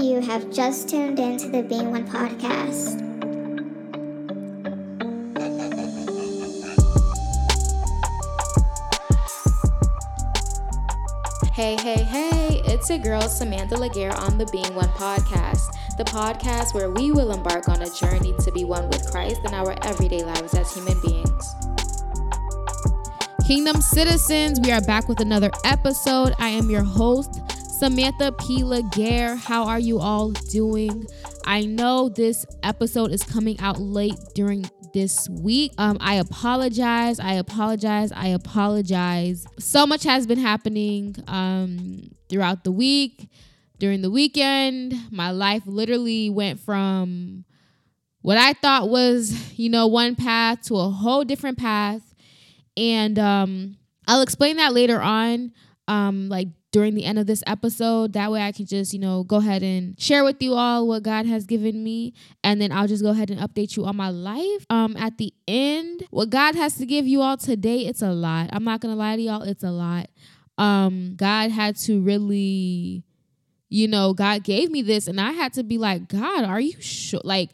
You have just tuned into the Being One podcast. Hey, hey, hey, it's your girl Samantha Laguerre on the Being One podcast, the podcast where we will embark on a journey to be one with Christ in our everyday lives as human beings. Kingdom citizens, we are back with another episode. I am your host, Samantha P. Laguerre. How are you all doing? I know this episode is coming out late during this week. Um, I apologize. I apologize. I apologize. So much has been happening um, throughout the week. During the weekend, my life literally went from what I thought was, you know, one path to a whole different path. And um, I'll explain that later on. Um, like during the end of this episode. That way I can just, you know, go ahead and share with you all what God has given me. And then I'll just go ahead and update you on my life. Um, at the end, what God has to give you all today, it's a lot. I'm not gonna lie to y'all, it's a lot. Um, God had to really, you know, God gave me this, and I had to be like, God, are you sure? Like,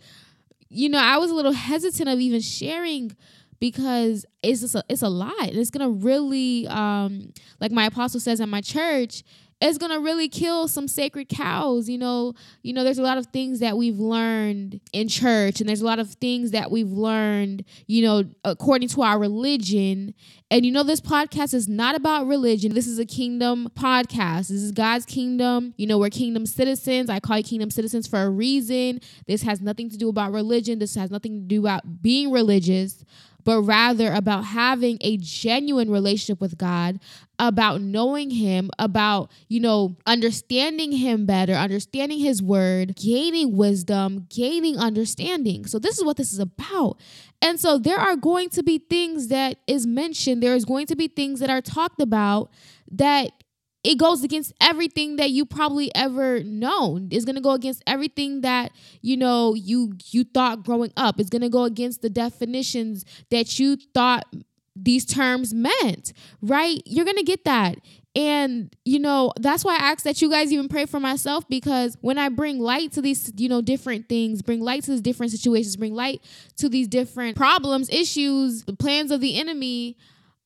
you know, I was a little hesitant of even sharing because it's just a, it's a lot. It's gonna really, um, like my apostle says at my church, it's gonna really kill some sacred cows. You know, you know, there's a lot of things that we've learned in church, and there's a lot of things that we've learned, you know, according to our religion. And you know, this podcast is not about religion. This is a kingdom podcast. This is God's kingdom. You know, we're kingdom citizens. I call you kingdom citizens for a reason. This has nothing to do about religion. This has nothing to do about being religious but rather about having a genuine relationship with God, about knowing Him, about, you know, understanding Him better, understanding His word, gaining wisdom, gaining understanding. So, this is what this is about. And so, there are going to be things that is mentioned, there is going to be things that are talked about that it goes against everything that you probably ever known. It's gonna go against everything that you know you you thought growing up. It's gonna go against the definitions that you thought these terms meant, right? You're gonna get that. And, you know, that's why I ask that you guys even pray for myself because when I bring light to these, you know, different things, bring light to these different situations, bring light to these different problems, issues, the plans of the enemy,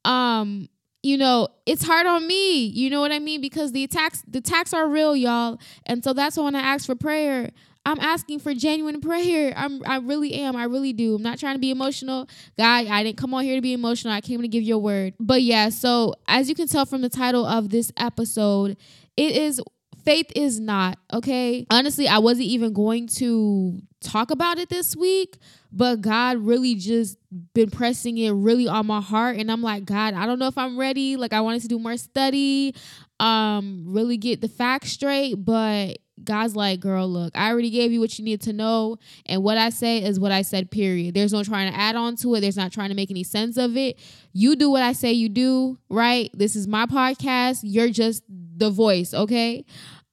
um, you know, it's hard on me. You know what I mean? Because the attacks, the attacks are real, y'all. And so that's why when I ask for prayer, I'm asking for genuine prayer. I'm I really am. I really do. I'm not trying to be emotional. God, I didn't come on here to be emotional. I came to give you a word. But yeah, so as you can tell from the title of this episode, it is faith is not, okay? Honestly, I wasn't even going to talk about it this week, but God really just been pressing it really on my heart and I'm like, God, I don't know if I'm ready. Like I wanted to do more study, um really get the facts straight, but God's like, girl, look, I already gave you what you need to know. And what I say is what I said, period. There's no trying to add on to it. There's not trying to make any sense of it. You do what I say you do, right? This is my podcast. You're just the voice, okay?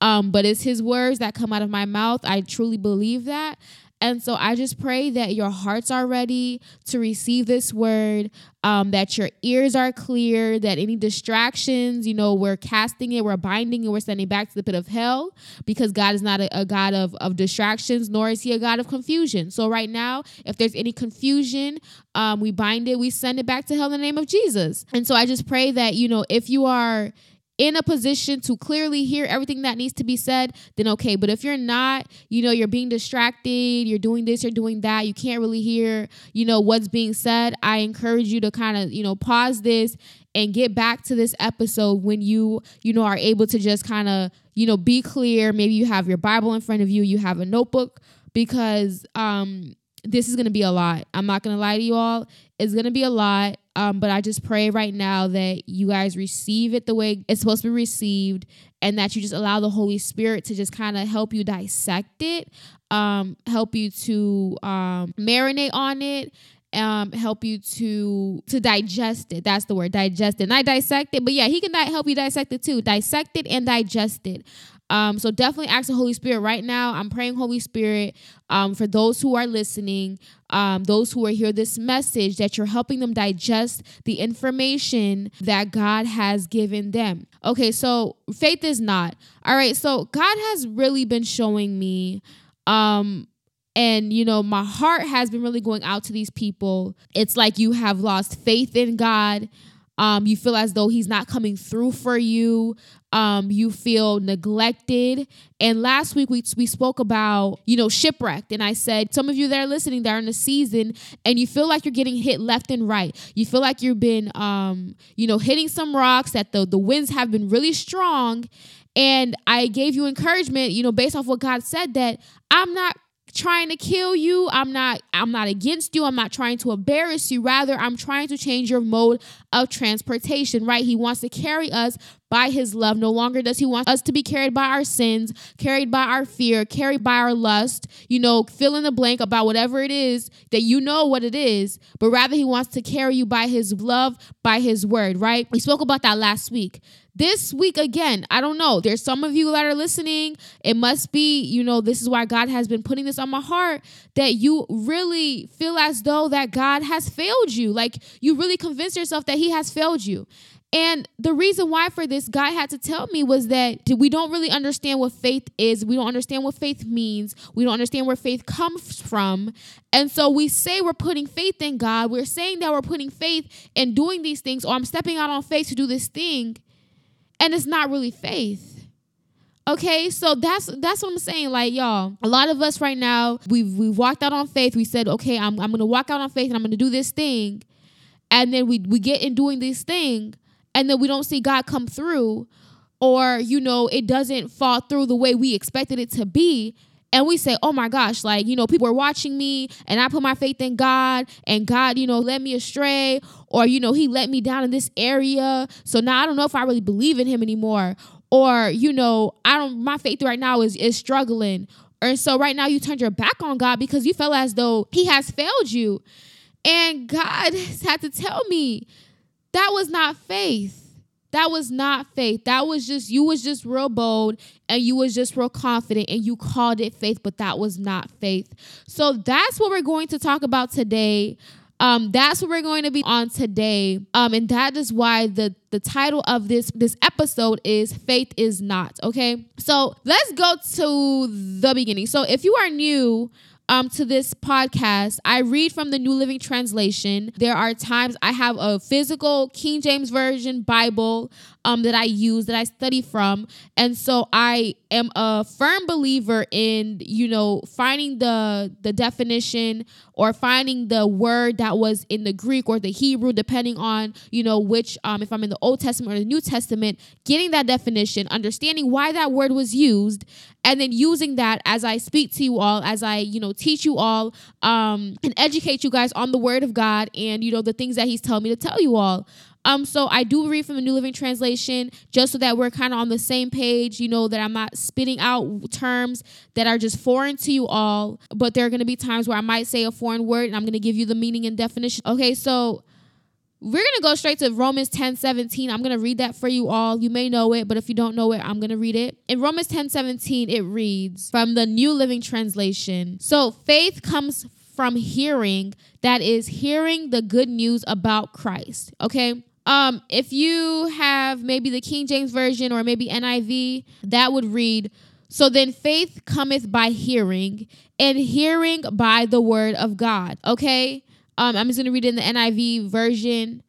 Um, but it's his words that come out of my mouth. I truly believe that. And so I just pray that your hearts are ready to receive this word, um, that your ears are clear, that any distractions, you know, we're casting it, we're binding it, we're sending back to the pit of hell because God is not a, a God of, of distractions, nor is he a God of confusion. So right now, if there's any confusion, um, we bind it, we send it back to hell in the name of Jesus. And so I just pray that, you know, if you are in a position to clearly hear everything that needs to be said, then okay. But if you're not, you know, you're being distracted, you're doing this, you're doing that, you can't really hear, you know, what's being said, I encourage you to kind of, you know, pause this and get back to this episode when you, you know, are able to just kind of, you know, be clear. Maybe you have your Bible in front of you, you have a notebook because um this is going to be a lot. I'm not going to lie to you all. It's going to be a lot. Um, but I just pray right now that you guys receive it the way it's supposed to be received and that you just allow the Holy Spirit to just kind of help you dissect it, um, help you to um, marinate on it. Um, help you to to digest it. That's the word, digest it. Not dissect it, but yeah, he can di- help you dissect it too. Dissect it and digest it. Um, so definitely ask the Holy Spirit right now. I'm praying, Holy Spirit, um, for those who are listening, um, those who are hear this message, that you're helping them digest the information that God has given them. Okay, so faith is not. All right, so God has really been showing me um and you know my heart has been really going out to these people it's like you have lost faith in god um, you feel as though he's not coming through for you. Um, you feel neglected. And last week we, we spoke about, you know, shipwrecked. And I said, some of you that are listening that are in the season and you feel like you're getting hit left and right. You feel like you've been, um, you know, hitting some rocks that the, the winds have been really strong. And I gave you encouragement, you know, based off what God said that I'm not trying to kill you. I'm not I'm not against you. I'm not trying to embarrass you. Rather, I'm trying to change your mode of transportation, right? He wants to carry us by his love. No longer does he want us to be carried by our sins, carried by our fear, carried by our lust, you know, fill in the blank about whatever it is that you know what it is, but rather he wants to carry you by his love, by his word, right? We spoke about that last week this week again i don't know there's some of you that are listening it must be you know this is why god has been putting this on my heart that you really feel as though that god has failed you like you really convince yourself that he has failed you and the reason why for this guy had to tell me was that we don't really understand what faith is. We don't understand what faith means. We don't understand where faith comes from. And so we say we're putting faith in God. We're saying that we're putting faith in doing these things, or I'm stepping out on faith to do this thing and it's not really faith. Okay, so that's that's what I'm saying. Like y'all, a lot of us right now, we've we've walked out on faith. We said, okay, I'm I'm gonna walk out on faith and I'm gonna do this thing, and then we we get in doing this thing, and then we don't see God come through, or you know it doesn't fall through the way we expected it to be, and we say, oh my gosh, like, you know, people are watching me and I put my faith in God and God, you know, led me astray or, you know, he let me down in this area. So now I don't know if I really believe in him anymore. Or, you know, I don't, my faith right now is, is struggling. And so right now you turned your back on God because you felt as though he has failed you. And God had to tell me that was not faith. That was not faith. That was just you was just real bold and you was just real confident and you called it faith, but that was not faith. So that's what we're going to talk about today. Um, that's what we're going to be on today. Um, and that is why the the title of this this episode is faith is not okay so let's go to the beginning so if you are new um, to this podcast, I read from the New Living Translation. There are times I have a physical King James Version Bible um, that I use, that I study from. And so I am a firm believer in, you know, finding the the definition or finding the word that was in the Greek or the Hebrew, depending on, you know, which, um, if I'm in the Old Testament or the New Testament, getting that definition, understanding why that word was used, and then using that as I speak to you all, as I, you know, teach you all, um, and educate you guys on the word of God and, you know, the things that He's telling me to tell you all. Um, so I do read from the New Living Translation just so that we're kind of on the same page, you know, that I'm not spitting out terms that are just foreign to you all. But there are going to be times where I might say a foreign word and I'm going to give you the meaning and definition. Okay, so we're going to go straight to Romans 10 17. I'm going to read that for you all. You may know it, but if you don't know it, I'm going to read it. In Romans 10 17, it reads from the New Living Translation So faith comes from hearing, that is, hearing the good news about Christ. Okay. Um, if you have maybe the King James Version or maybe NIV, that would read, So then faith cometh by hearing, and hearing by the word of God. Okay? Um, I'm just going to read it in the NIV version.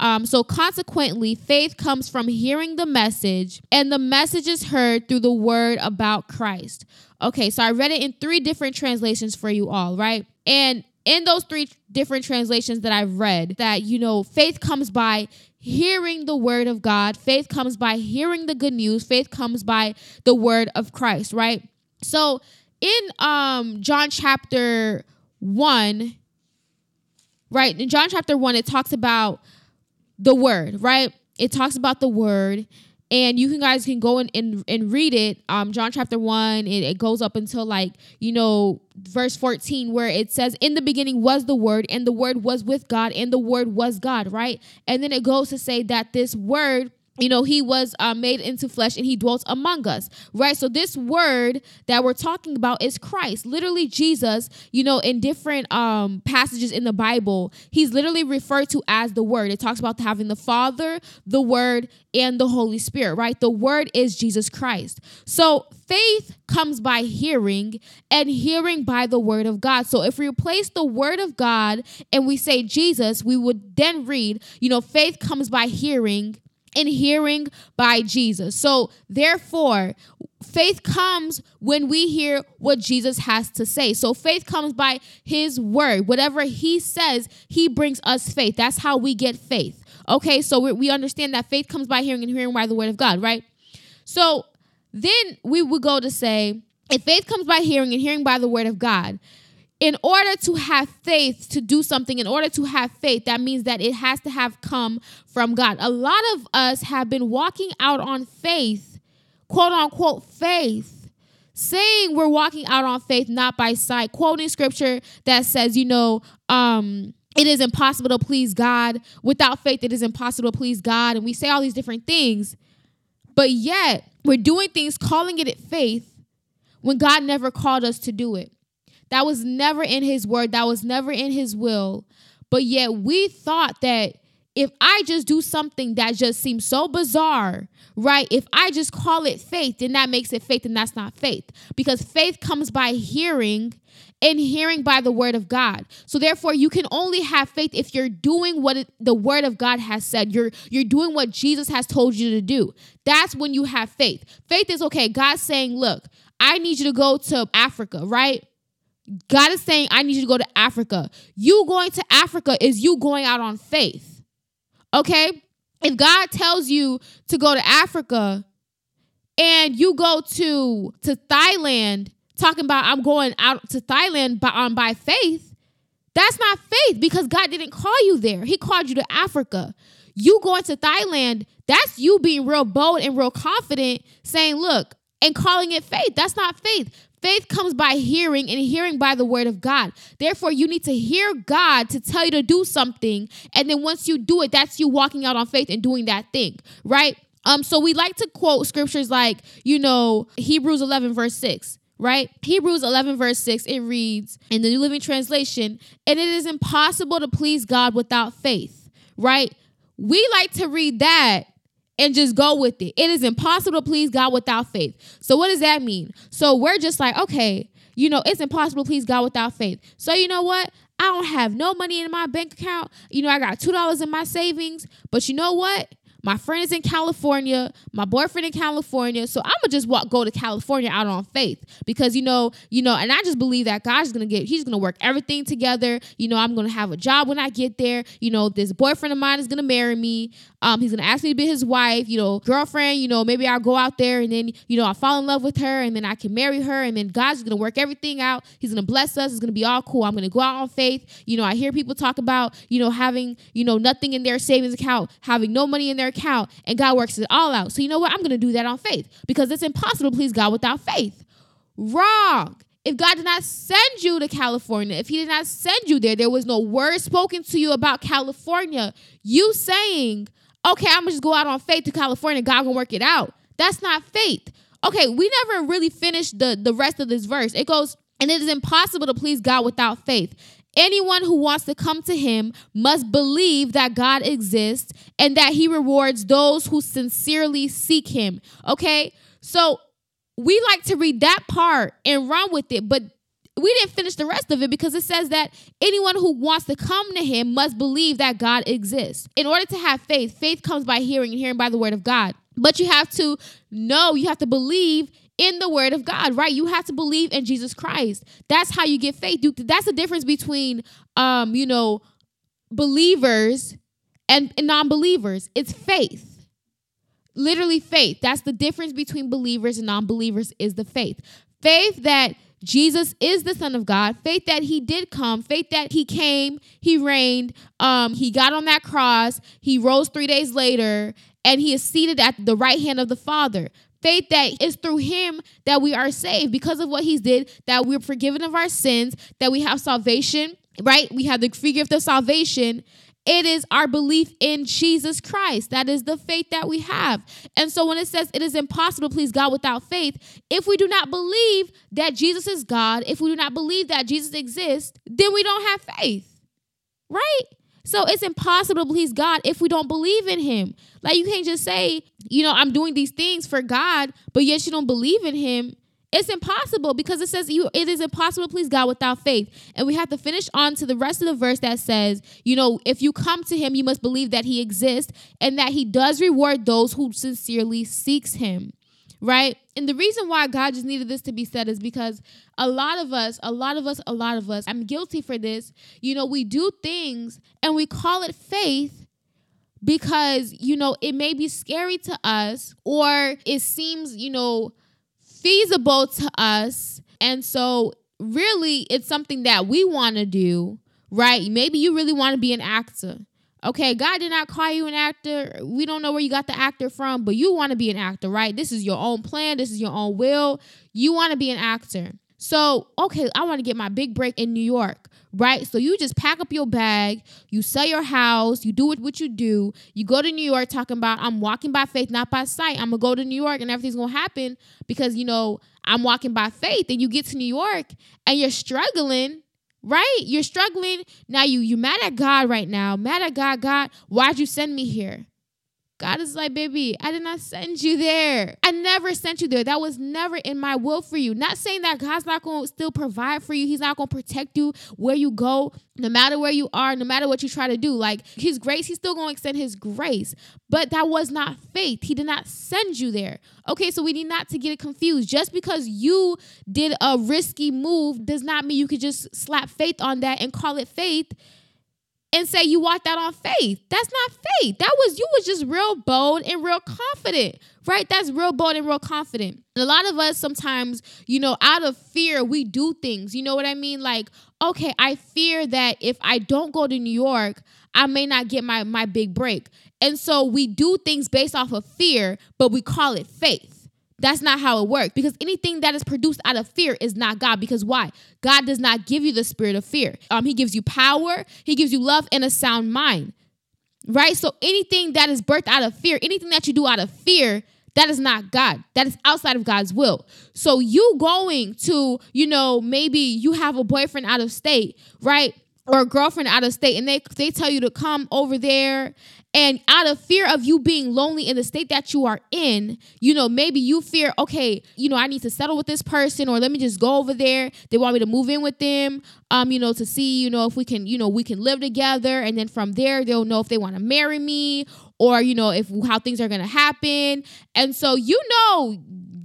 Um, so consequently, faith comes from hearing the message, and the message is heard through the word about Christ. Okay, so I read it in three different translations for you all, right? And in those three different translations that I've read, that, you know, faith comes by hearing the word of God, faith comes by hearing the good news, faith comes by the word of Christ, right? So in um John chapter 1, right? In John chapter 1, it talks about the word, right? It talks about the word and you can guys can go and, and, and read it. Um john chapter 1 it, it goes up until like you know verse 14 where it says in the beginning was the word and the word was with god and the word was god right? And then it goes to say that this word you know he was uh, made into flesh and he dwelt among us right? So this word that we're talking about is christ. Literally jesus you know in different um passages in the bible he's literally referred to as the word. It talks about having the father the word and the holy spirit right? The word is jesus christ. So faith comes by hearing and hearing by the word of god. So if we replace the word of god and we say jesus we would then read you know faith comes by hearing and hearing by Jesus. So, therefore, faith comes when we hear what Jesus has to say. So, faith comes by his word. Whatever he says, he brings us faith. That's how we get faith. Okay, so we, we understand that faith comes by hearing and hearing by the word of God, right? So, then we would go to say, if faith comes by hearing and hearing by the word of God, in order to have faith to do something, in order to have faith, that means that it has to have come from God. A lot of us have been walking out on faith, quote unquote, faith, saying we're walking out on faith, not by sight, quoting scripture that says, you know, um, it is impossible to please God. Without faith, it is impossible to please God. And we say all these different things, but yet we're doing things, calling it faith, when God never called us to do it. That was never in his word, that was never in his will. But yet we thought that if I just do something that just seems so bizarre, right? If I just call it faith, then that makes it faith, and that's not faith. Because faith comes by hearing and hearing by the word of God. So therefore you can only have faith if you're doing what it, the word of God has said. You're you're doing what Jesus has told you to do. That's when you have faith. Faith is okay, God's saying, "Look, I need you to go to Africa, right? God is saying, I need you to go to Africa. You going to Africa is you going out on faith. Okay? If God tells you to go to Africa and you go to to Thailand talking about I'm going out to Thailand by um, by faith, that's not faith because God didn't call you there. He called you to Africa. You going to Thailand, that's you being real bold and real confident saying, "Look, and calling it faith. That's not faith. Faith comes by hearing and hearing by the word of God. Therefore, you need to hear God to tell you to do something. And then once you do it, that's you walking out on faith and doing that thing, right? Um, so we like to quote scriptures like, you know, Hebrews 11, verse 6 right? Hebrews 11, verse 6, it reads in the New Living Translation, and it is impossible to please God without faith, right? We like to read that and just go with it. It is impossible to please God without faith. So, what does that mean? So, we're just like, okay, you know, it's impossible to please God without faith. So, you know what? I don't have no money in my bank account. You know, I got $2 in my savings. But you know what? My friend is in California, my boyfriend in California. So I'm gonna just walk go to California out on faith because you know, you know, and I just believe that God's gonna get he's gonna work everything together. You know, I'm gonna have a job when I get there. You know, this boyfriend of mine is gonna marry me. Um, he's gonna ask me to be his wife, you know, girlfriend, you know, maybe I'll go out there and then, you know, I'll fall in love with her and then I can marry her and then God's gonna work everything out. He's gonna bless us, it's gonna be all cool. I'm gonna go out on faith. You know, I hear people talk about, you know, having, you know, nothing in their savings account, having no money in their account, and God works it all out. So you know what? I'm gonna do that on faith because it's impossible to please God without faith. Wrong. If God did not send you to California, if He did not send you there, there was no word spoken to you about California. You saying, okay, I'm gonna just go out on faith to California, God gonna work it out. That's not faith. Okay, we never really finished the, the rest of this verse. It goes, and it is impossible to please God without faith. Anyone who wants to come to him must believe that God exists and that he rewards those who sincerely seek him. Okay? So we like to read that part and run with it, but we didn't finish the rest of it because it says that anyone who wants to come to him must believe that God exists. In order to have faith, faith comes by hearing and hearing by the word of God. But you have to know, you have to believe in the word of God, right? You have to believe in Jesus Christ. That's how you get faith. That's the difference between um, you know, believers and, and non-believers. It's faith. Literally faith. That's the difference between believers and non-believers is the faith. Faith that Jesus is the Son of God. Faith that He did come. Faith that He came. He reigned. Um, he got on that cross. He rose three days later, and He is seated at the right hand of the Father. Faith that is through Him that we are saved because of what He did. That we're forgiven of our sins. That we have salvation. Right? We have the free gift of salvation, It is our belief in Jesus Christ. That is the faith that we have. And so when it says it is impossible to please God without faith, if we do not believe that Jesus is God, if we do not believe that Jesus exists, then we don't have faith. Right? So it's impossible to please God if we don't believe in Him. Like you can't just say, you know, I'm doing these things for God, but yet you don't believe in Him. It's impossible because it says you it is impossible to please God without faith. And we have to finish on to the rest of the verse that says, you know, if you come to him, you must believe that he exists and that he does reward those who sincerely seeks him. Right? And the reason why God just needed this to be said is because a lot of us, a lot of us, a lot of us, I'm guilty for this. You know, we do things and we call it faith because, you know, it may be scary to us or it seems, you know, feasible to us. And so, really, it's something that we want to do, right? Maybe you really want to be an actor. Okay, God did not call you an actor. We don't know where you got the actor from, but you want to be an actor, right? This is your own plan, this is your own will. You want to be an actor. So, okay, I want to get my big break in New York right? So you just pack up your bag, you sell your house, you do what you do, you go to New York talking about I'm walking by faith, not by sight. I'm gonna go to New York and everything's gonna happen because you know I'm walking by faith. And you get to New York and you're struggling, right? You're struggling. Now you you mad at God right now, mad at God, God, why'd you send me here? God is like, baby, I did not send you there. I never sent you there. That was never in my will for you. Not saying that God's not going to still provide for you. He's not going to protect you where you go, no matter where you are, no matter what you try to do. Like his grace, he's still going to extend his grace. But that was not faith. He did not send you there. Okay, so we need not to get it confused. Just because you did a risky move does not mean you could just slap faith on that and call it faith and say you walked out on faith. That's not faith. That was you was just real bold and real confident, right? That's real bold and real confident. And a lot of us sometimes, you know, out of fear, we do things. You know what I mean? Like, okay, I fear that if I don't go to New York, I may not get my my big break. And so we do things based off of fear, but we call it faith. That's not how it works because anything that is produced out of fear is not God. Because why? God does not give you the spirit of fear. Um, he gives you power, He gives you love and a sound mind. Right? So anything that is birthed out of fear, anything that you do out of fear, that is not God. That is outside of God's will. So you going to, you know, maybe you have a boyfriend out of state, right? Or a girlfriend out of state, and they they tell you to come over there and out of fear of you being lonely in the state that you are in, you know, maybe you fear, okay, you know, I need to settle with this person or let me just go over there. They want me to move in with them, um, you know, to see, you know, if we can, you know, we can live together. And then from there, they'll know if they want to marry me or, you know, if how things are going to happen. And so, you know,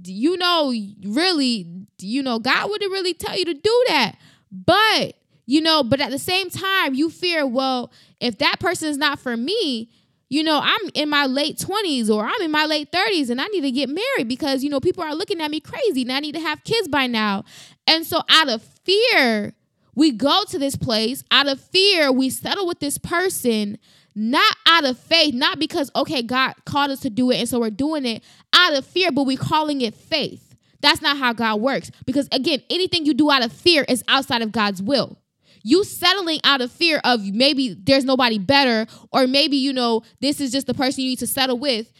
you know, really, you know, God wouldn't really tell you to do that. But, you know, but at the same time, you fear, well, if that person is not for me, you know, I'm in my late 20s or I'm in my late 30s and I need to get married because, you know, people are looking at me crazy and I need to have kids by now. And so, out of fear, we go to this place. Out of fear, we settle with this person, not out of faith, not because, okay, God called us to do it and so we're doing it out of fear, but we're calling it faith. That's not how God works. Because again, anything you do out of fear is outside of God's will you settling out of fear of maybe there's nobody better or maybe you know this is just the person you need to settle with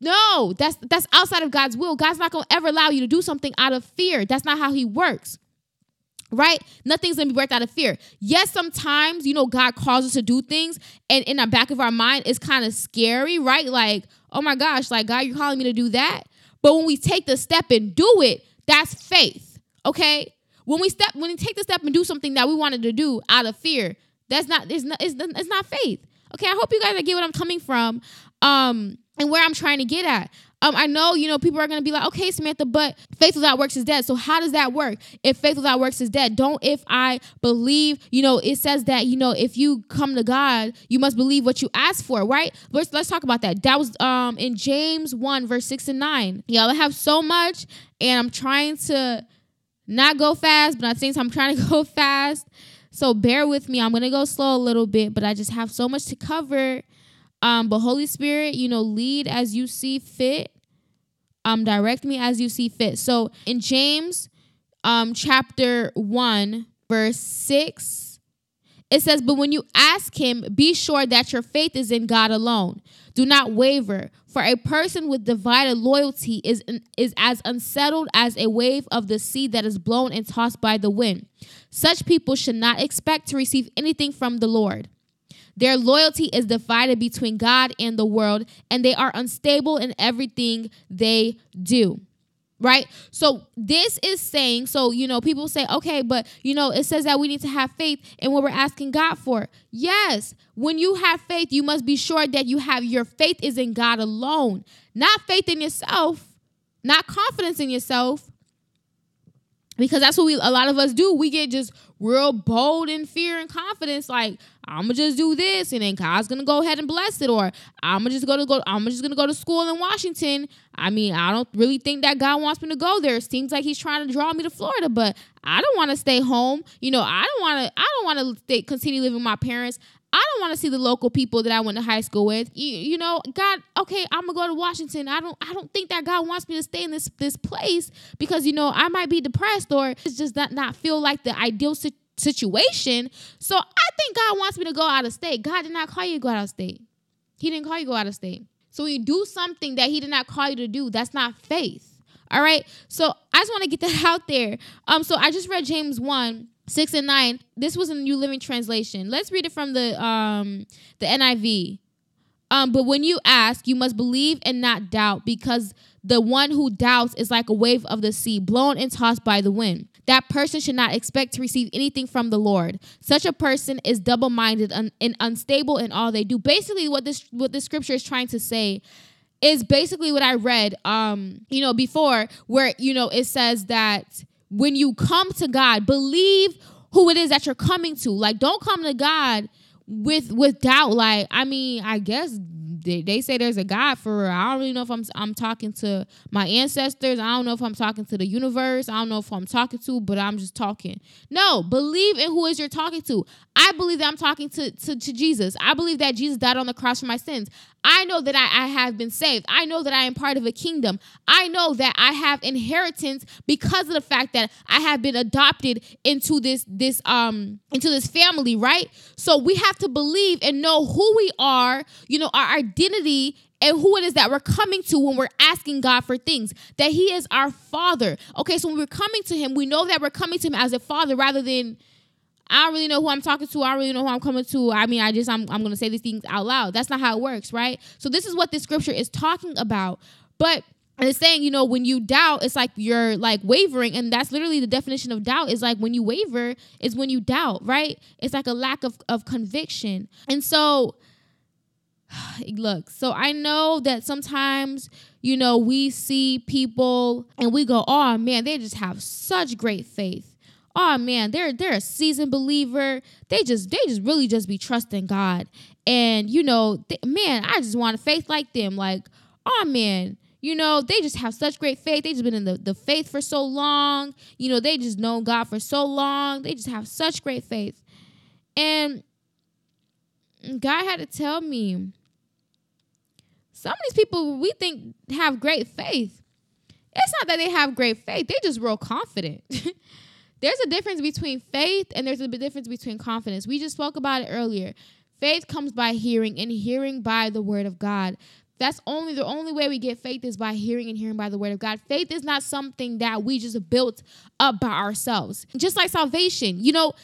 no that's that's outside of god's will god's not going to ever allow you to do something out of fear that's not how he works right? Nothing's gonna be worked out of fear. Yes, sometimes, you know, God calls us to do things, and in the back of our mind, it's kind of scary, right? Like, oh my gosh, like, God, you're calling me to do that. But when we take the step and do it, that's faith, okay? When we step, when we take the step and do something that we wanted to do out of fear, that's not, it's not, it's, it's not faith. Okay, I hope you guys get what I'm coming from, um, and where I'm trying to get at. Um, I know, you know, people are gonna be like, okay, Samantha, but faith without works is dead. So how does that work? If faith without works is dead, don't if I believe, you know, it says that, you know, if you come to God, you must believe what you ask for, right? Let's let's talk about that. That was um in James 1, verse 6 and 9. Y'all I have so much, and I'm trying to not go fast, but at the same time, I'm trying to go fast. So bear with me. I'm gonna go slow a little bit, but I just have so much to cover. Um, but Holy Spirit, you know, lead as you see fit. Um, direct me as you see fit. So in James, um, chapter one, verse six It says, But when you ask him, be sure that your faith is in God alone. Do not waver, for a person with divided loyalty is, is as unsettled as a wave of the sea that is blown and tossed by the wind. Such people should not expect to receive anything from the Lord. Their loyalty is divided between God and the world, and they are unstable in everything they do right? So this is saying, so you know, people say, okay, but you know, it says that we need to have faith in what we're asking God for. Yes, when you have faith, you must be sure that you have your faith is in God alone, not faith in yourself, not confidence in yourself. Because that's what we a lot of us do. We get just real bold in fear and confidence, like I'm gonna just do this, and then God's gonna go ahead and bless it, or I'm gonna just go to go. I'm just gonna go to school in Washington. I mean, I don't really think that God wants me to go there. It seems like He's trying to draw me to Florida, but I don't want to stay home. You know, I don't want to. I don't want to continue living with my parents. I don't want to see the local people that I went to high school with. You, you know, God, okay, I'm gonna go to Washington. I don't I don't think that God wants me to stay in this this place because you know I might be depressed or it's just not not feel like the ideal situation. So I think God wants me to go out of state. God did not call you to go out of state. He didn't call you to go out of state. So when you do something that he did not call you to do, that's not faith. All right. So I just want to get that out there. Um, so I just read James 1, 6 and 9. This was a New Living Translation. Let's read it from the um the NIV. Um, but when you ask, you must believe and not doubt, because the one who doubts is like a wave of the sea, blown and tossed by the wind. That person should not expect to receive anything from the Lord. Such a person is double-minded and unstable in all they do. Basically, what this what this scripture is trying to say is basically what I read um, you know, before, where you know it says that when you come to God, believe who it is that you're coming to. Like, don't come to God with with doubt. Like, I mean, I guess they, they say there's a God for real. I don't really know if I'm I'm talking to my ancestors. I don't know if I'm talking to the universe. I don't know if I'm talking to, but I'm just talking. No, believe in who is you're talking to. I believe that I'm talking to, to, to Jesus. I believe that Jesus died on the cross for my sins. I know that I, I have been saved. I know that I am part of a kingdom. I know that I have inheritance because of the fact that I have been adopted into this this um into this family, right? So we have to believe and know who we are, you know, our identity and who it is that we're coming to when we're asking God for things. That He is our Father. Okay, so when we're coming to Him, we know that we're coming to Him as a Father rather than I don't really know who I'm talking to. I don't really know who I'm coming to. I mean, I just I'm I'm gonna say these things out loud. That's not how it works, right? So this is what this scripture is talking about. But it's saying, you know, when you doubt, it's like you're like wavering, and that's literally the definition of doubt. Is like when you waver, is when you doubt, right? It's like a lack of of conviction, and so look. So I know that sometimes you know we see people and we go, oh man, they just have such great faith oh man, they're they're a seasoned believer. They just they just really just be trusting God. And you know, they, man, I just want a faith like them. Like, oh man, you know, they just have such great faith. They just been in the, the faith for so long. You know, they just know God for so long. They just have such great faith. And God had to tell me some of these people we think have great faith. It's not that they have great faith, they're just real confident. There's a difference between faith and there's a difference between confidence. We just spoke about it earlier. Faith comes by hearing and hearing by the word of God. That's only the only way we get faith is by hearing and hearing by the word of God. Faith is not something that we just built up by ourselves. Just like salvation, you know,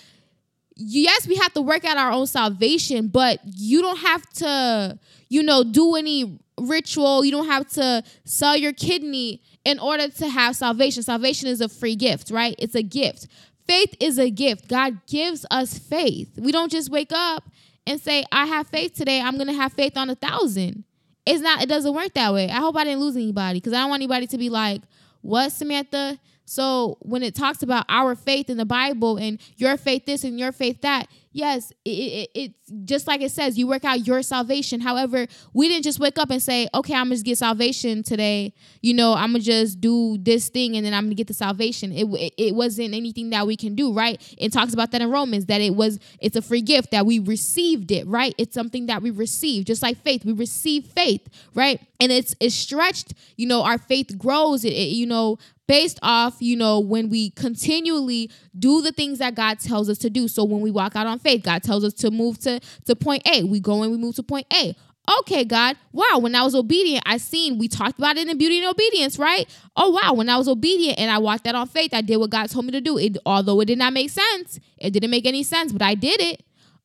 yes, we have to work out our own salvation, but you don't have to, you know, do any ritual. You don't have to sell your kidney in order to have salvation. Salvation is a free gift, right? It's a gift. Faith is a gift. God gives us faith. We don't just wake up and say, I have faith today. I'm going to have faith on a thousand. It's not, it doesn't work that way. I hope I didn't lose anybody because I don't want anybody to be like, what, Samantha? So when it talks about our faith in the Bible and your faith this and your faith that, yes, it, it, it's just like it says, you work out your salvation. However, we didn't just wake up and say, okay, I'm gonna get salvation today. You know, I'm gonna just do this thing and then I'm gonna get the salvation. It, it, it wasn't anything that we can do, right? It talks about that in Romans that it was it's a free gift that we received it, right? It's something that we received, just like faith. We receive faith, right? And it's it's stretched. You know, our faith grows. It, it you know based off, you know, when we continually do the things that God tells us to do. So when we walk out on faith, God tells us to move to, to point A. We go and we move to point A. Okay, God, wow, when I was obedient, I seen, we talked about it in beauty and obedience, right? Oh, wow, when I was obedient and I walked that on faith, I did what God told me to do. It, although it did not make sense, it didn't make any sense, but I did it.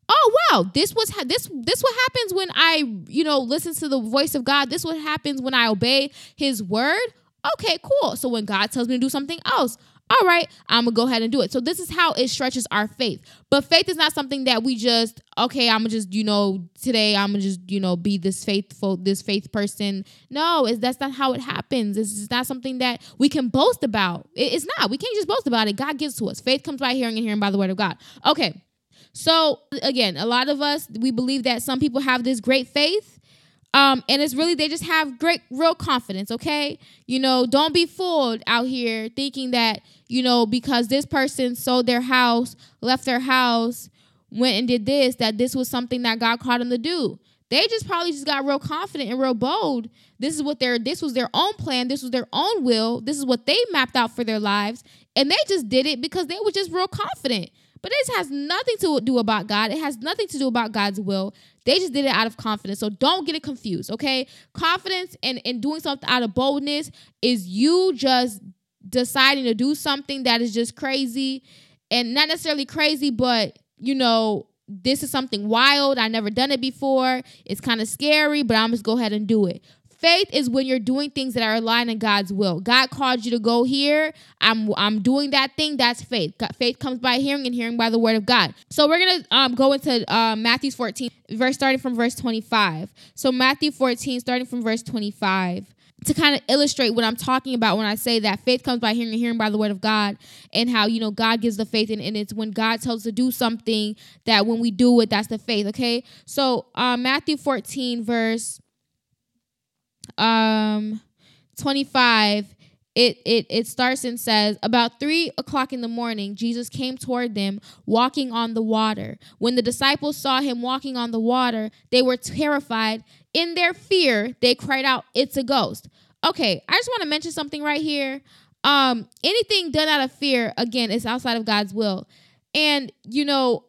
Oh wow, this was this this what happens when I you know listen to the voice of God. This what happens when I obey His word. Okay, cool. So when God tells me to do something else, all right, I'm gonna go ahead and do it. So this is how it stretches our faith. But faith is not something that we just, okay, I'm gonna just, you know, today I'm gonna just, you know, be this faithful, this faith person. No, it's that's not how it happens. It's not something that we can boast about. it's not. We can't just boast about it. God gives to us. Faith comes by hearing and hearing by the word of God. Okay. So again, a lot of us we believe that some people have this great faith um, and it's really they just have great real confidence, okay? You know, don't be fooled out here thinking that, you know, because this person sold their house, left their house, went and did this, that this was something that God called them to do. They just probably just got real confident and real bold. This is what their this was their own plan, this was their own will, this is what they mapped out for their lives, and they just did it because they were just real confident. But this has nothing to do about God. It has nothing to do about God's will. They just did it out of confidence. So don't get it confused, okay? Confidence and, and doing something out of boldness is you just deciding to do something that is just crazy and not necessarily crazy, but you know, this is something wild. I never done it before. It's kind of scary, but I'm just go ahead and do it. Faith is when you're doing things that are aligned in God's will. God called you to go here. I'm I'm doing that thing. That's faith. Faith comes by hearing and hearing by the word of God. So we're gonna um, go into uh, Matthew 14, verse starting from verse 25. So Matthew 14, starting from verse 25 to kind of illustrate what I'm talking about when I say that faith comes by hearing and hearing by the word of God and how, you know, God gives the faith and, and it's when God tells us to do something that when we do it, that's the faith. Okay. So uh, Matthew 14, verse um 25 it, it it starts and says about three o'clock in the morning jesus came toward them walking on the water. When the disciples saw him walking on the water they were terrified. In their fear they cried out it's a ghost okay i just want to mention something right here. Um anything done out of fear again is outside of god's will. And you know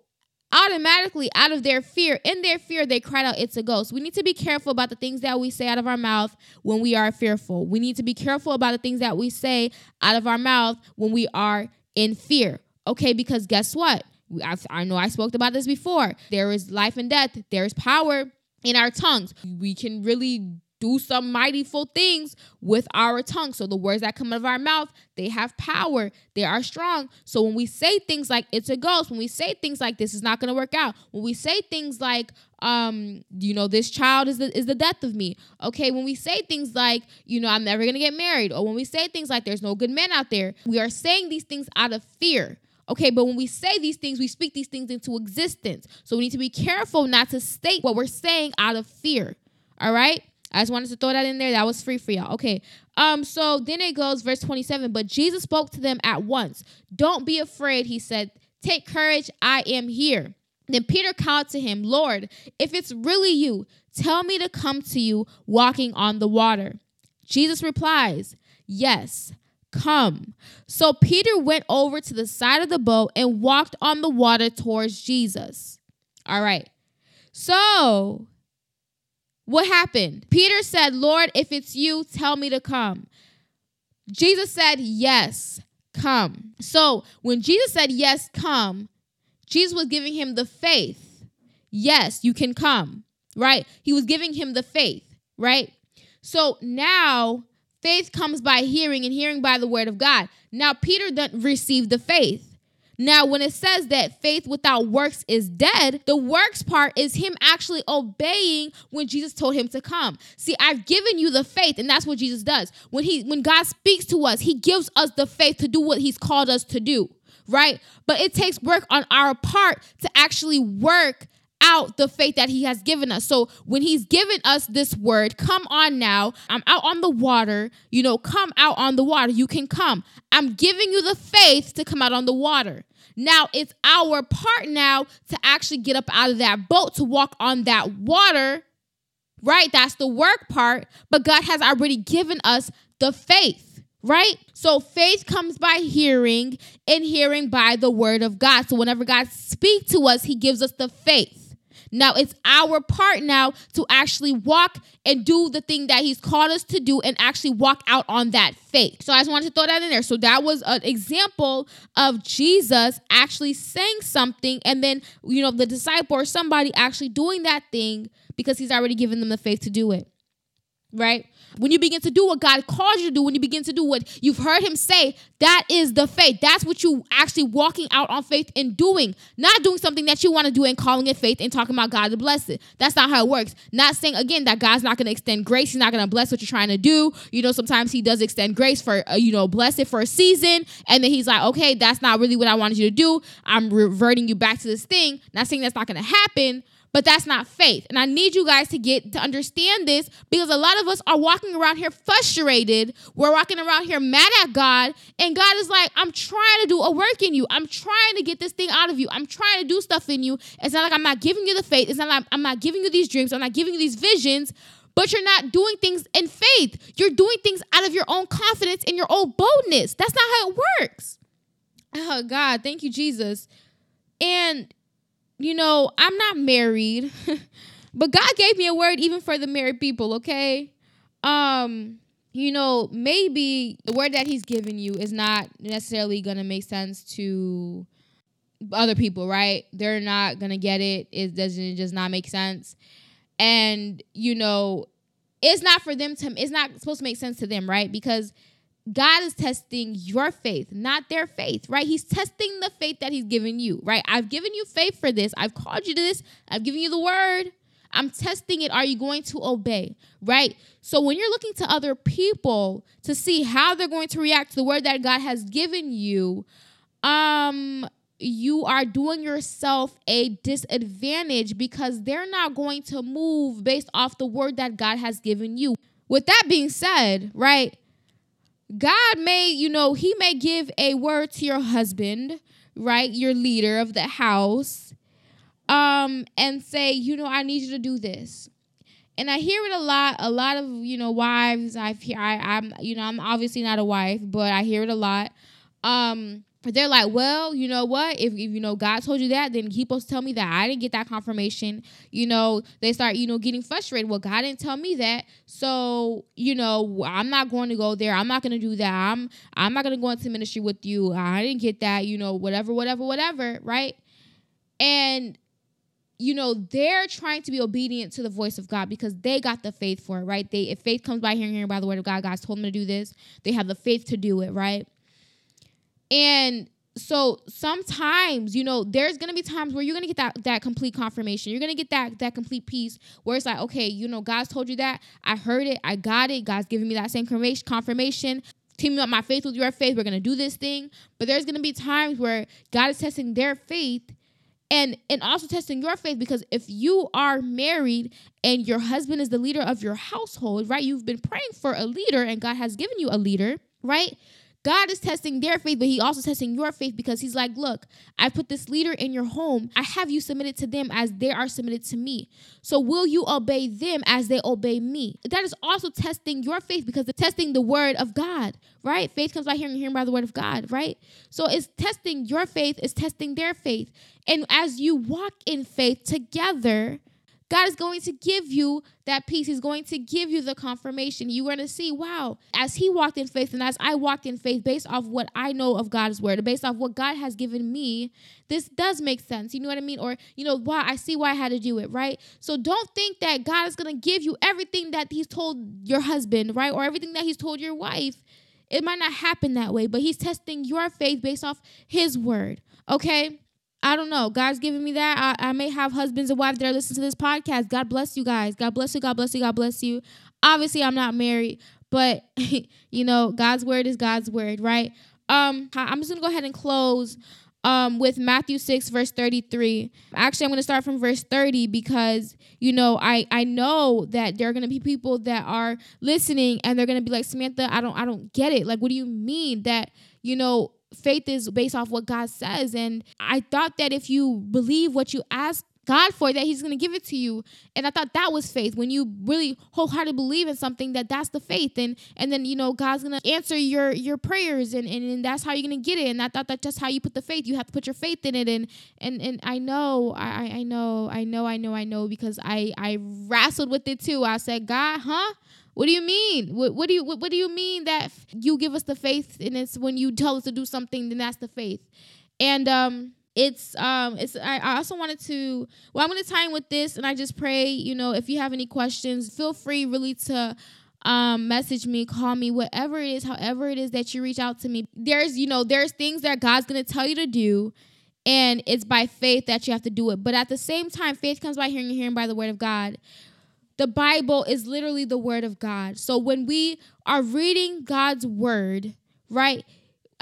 automatically out of their fear in their fear they cried out it's a ghost. We need to be careful about the things that we say out of our mouth when we are fearful. We need to be careful about the things that we say out of our mouth when we are in fear. Okay because guess what? I, I know i spoke about this before. There is life and death. There is power in our tongues. We can really do some mightyful things with our tongue. So the words that come out of our mouth, they have power. They are strong. So when we say things like it's a ghost, when we say things like this is not going to work out, when we say things like um you know this child is the is the death of me. Okay, when we say things like, you know, I'm never going to get married or when we say things like there's no good man out there, we are saying these things out of fear. Okay, but when we say these things, we speak these things into existence. So we need to be careful not to state what we're saying out of fear. All right? I just wanted to throw that in there. That was free for y'all. Okay. Um, so then it goes, verse 27. But Jesus spoke to them at once. Don't be afraid, he said. Take courage, I am here. Then Peter called to him, Lord, if it's really you, tell me to come to you walking on the water. Jesus replies, Yes, come. So Peter went over to the side of the boat and walked on the water towards Jesus. All right. So what happened? Peter said, Lord, if it's you, tell me to come. Jesus said, Yes, come. So when Jesus said, Yes, come, Jesus was giving him the faith. Yes, you can come, right? He was giving him the faith, right? So now faith comes by hearing and hearing by the word of God. Now Peter doesn't receive the faith. Now, when it says that faith without works is dead, the works part is him actually obeying when Jesus told him to come. See, I've given you the faith, and that's what Jesus does. When he when God speaks to us, he gives us the faith to do what he's called us to do, right? But it takes work on our part to actually work out the faith that he has given us. So when he's given us this word, come on now. I'm out on the water. You know, come out on the water. You can come. I'm giving you the faith to come out on the water. Now it's our part now to actually get up out of that boat to walk on that water. Right? That's the work part. But God has already given us the faith right? So faith comes by hearing and hearing by the word of God. So whenever God speaks to us, he gives us the faith. Now it's our part now to actually walk and do the thing that he's called us to do and actually walk out on that faith. So I just wanted to throw that in there. So that was an example of Jesus actually saying something and then, you know, the disciple or somebody actually doing that thing because he's already given them the faith to do it right? When you begin to do what God calls you to do, when you begin to do what you've heard Him say, that is the faith. That's what you actually walking out on faith and doing, not doing something that you want to do and calling it faith and talking about God to bless it. That's not how it works. Not saying again that God's not going to extend grace. He's not going to bless what you're trying to do. You know, sometimes He does extend grace for uh, you know bless it for a season, and then He's like, okay, that's not really what I wanted you to do. I'm reverting you back to this thing. Not saying that's not going to happen, but that's not faith. And I need you guys to get to understand this because a lot of us are walking around here frustrated. We're walking around here mad at God, and God is like, I'm trying to do a work in you. I'm trying to get this thing out of you. I'm trying to do stuff in you. It's not like I'm not giving you the faith. It's not like I'm not giving you these dreams. I'm not giving you these visions. But you're not doing things in faith. You're doing things out of your own confidence and your own boldness. That's not how it works. Oh, God. Thank you, Jesus. And you know, I'm not married, but God gave me a word even for the married people, okay? Um, you know, maybe the word that he's given you is not necessarily going to make sense to other people, right? They're not going to get it. It doesn't just not make sense. And, you know, it's not for them to, it's not supposed to make sense to them, right? Because God is testing your faith, not their faith, right? He's testing the faith that He's given you, right? I've given you faith for this. I've called you to this. I've given you the word. I'm testing it. Are you going to obey, right? So when you're looking to other people to see how they're going to react to the word that God has given you, um, you are doing yourself a disadvantage because they're not going to move based off the word that God has given you. With that being said, right? God may, you know, He may give a word to your husband, right? Your leader of the house, um, and say, you know, I need you to do this. And I hear it a lot. A lot of you know wives. I've. I, I'm you know I'm obviously not a wife, but I hear it a lot. Um, they're like, well, you know what? If, if you know God told you that, then He supposed to tell me that. I didn't get that confirmation. You know, they start, you know, getting frustrated. Well, God didn't tell me that, so you know, I'm not going to go there. I'm not going to do that. I'm I'm not going to go into ministry with you. I didn't get that. You know, whatever, whatever, whatever. Right? And you know they're trying to be obedient to the voice of God because they got the faith for it, right? They if faith comes by hearing, hearing by the word of God, God's told them to do this. They have the faith to do it, right? And so sometimes, you know, there's gonna be times where you're gonna get that that complete confirmation. You're gonna get that that complete peace where it's like, okay, you know, God's told you that. I heard it. I got it. God's giving me that same confirmation. Teaming up my faith with your faith. We're gonna do this thing. But there's gonna be times where God is testing their faith and and also testing your faith because if you are married and your husband is the leader of your household right you've been praying for a leader and god has given you a leader right God is testing their faith, but He also testing your faith because He's like, look, I put this leader in your home. I have you submitted to them as they are submitted to me. So will you obey them as they obey me? That is also testing your faith because it's testing the word of God, right? Faith comes by hearing, hearing by the word of God, right? So it's testing your faith, it's testing their faith. And as you walk in faith together, God is going to give you that peace. He's going to give you the confirmation. You're going to see, wow, as he walked in faith and as I walked in faith based off what I know of God's word, based off what God has given me, this does make sense. You know what I mean? Or, you know, why I see why I had to do it, right? So don't think that God is going to give you everything that he's told your husband, right? Or everything that he's told your wife. It might not happen that way, but he's testing your faith based off his word, okay? I don't know. God's giving me that. I, I may have husbands and wives that are listening to this podcast. God bless you guys. God bless you. God bless you. God bless you. Obviously, I'm not married, but you know, God's word is God's word, right? Um, I'm just gonna go ahead and close um with Matthew 6 verse 33. Actually, I'm going to start from verse 30 because you know, I I know that there are going to be people that are listening and they're going to be like, "Samantha, I don't I don't get it. Like what do you mean that, you know, faith is based off what God says. And I thought that if you believe what you ask God for that He's going to give it to you. And I thought that was faith when you really wholeheartedly believe in something that that's the faith, and and then you know God's going to answer your your prayers, and, and and that's how you're going to get it. And I thought that's just how you put the faith. You have to put your faith in it, and and and I know, I I know, I know, I know, I know because I I wrestled with it too. I said, God, huh? What do you mean? What, what do you what, what do you mean that you give us the faith and it's when you tell us to do something, then that's the faith. And um it's um it's I, I also wanted to well i'm going to tie in with this and i just pray you know if you have any questions feel free really to um message me call me whatever it is however it is that you reach out to me there's you know there's things that god's going to tell you to do and it's by faith that you have to do it but at the same time faith comes by hearing and hearing by the word of god the bible is literally the word of god so when we are reading god's word right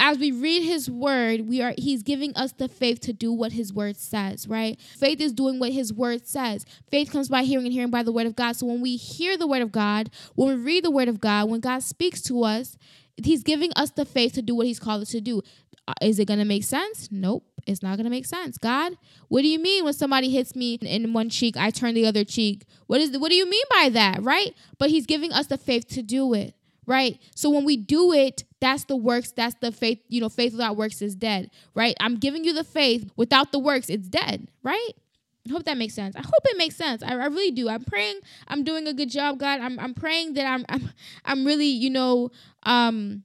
as we read his word, we are he's giving us the faith to do what his word says, right? Faith is doing what his word says. Faith comes by hearing and hearing by the word of God. So when we hear the word of God, when we read the word of God, when God speaks to us, he's giving us the faith to do what he's called us to do. Uh, is it going to make sense? Nope. It's not going to make sense. God, what do you mean when somebody hits me in one cheek, I turn the other cheek? What is the, what do you mean by that, right? But he's giving us the faith to do it right? So when we do it, that's the works, that's the faith, you know, faith without works is dead, right? I'm giving you the faith without the works, it's dead, right? I hope that makes sense. I hope it makes sense. I, I really do. I'm praying I'm doing a good job, God. I'm I'm praying that I'm I'm I'm really, you know, um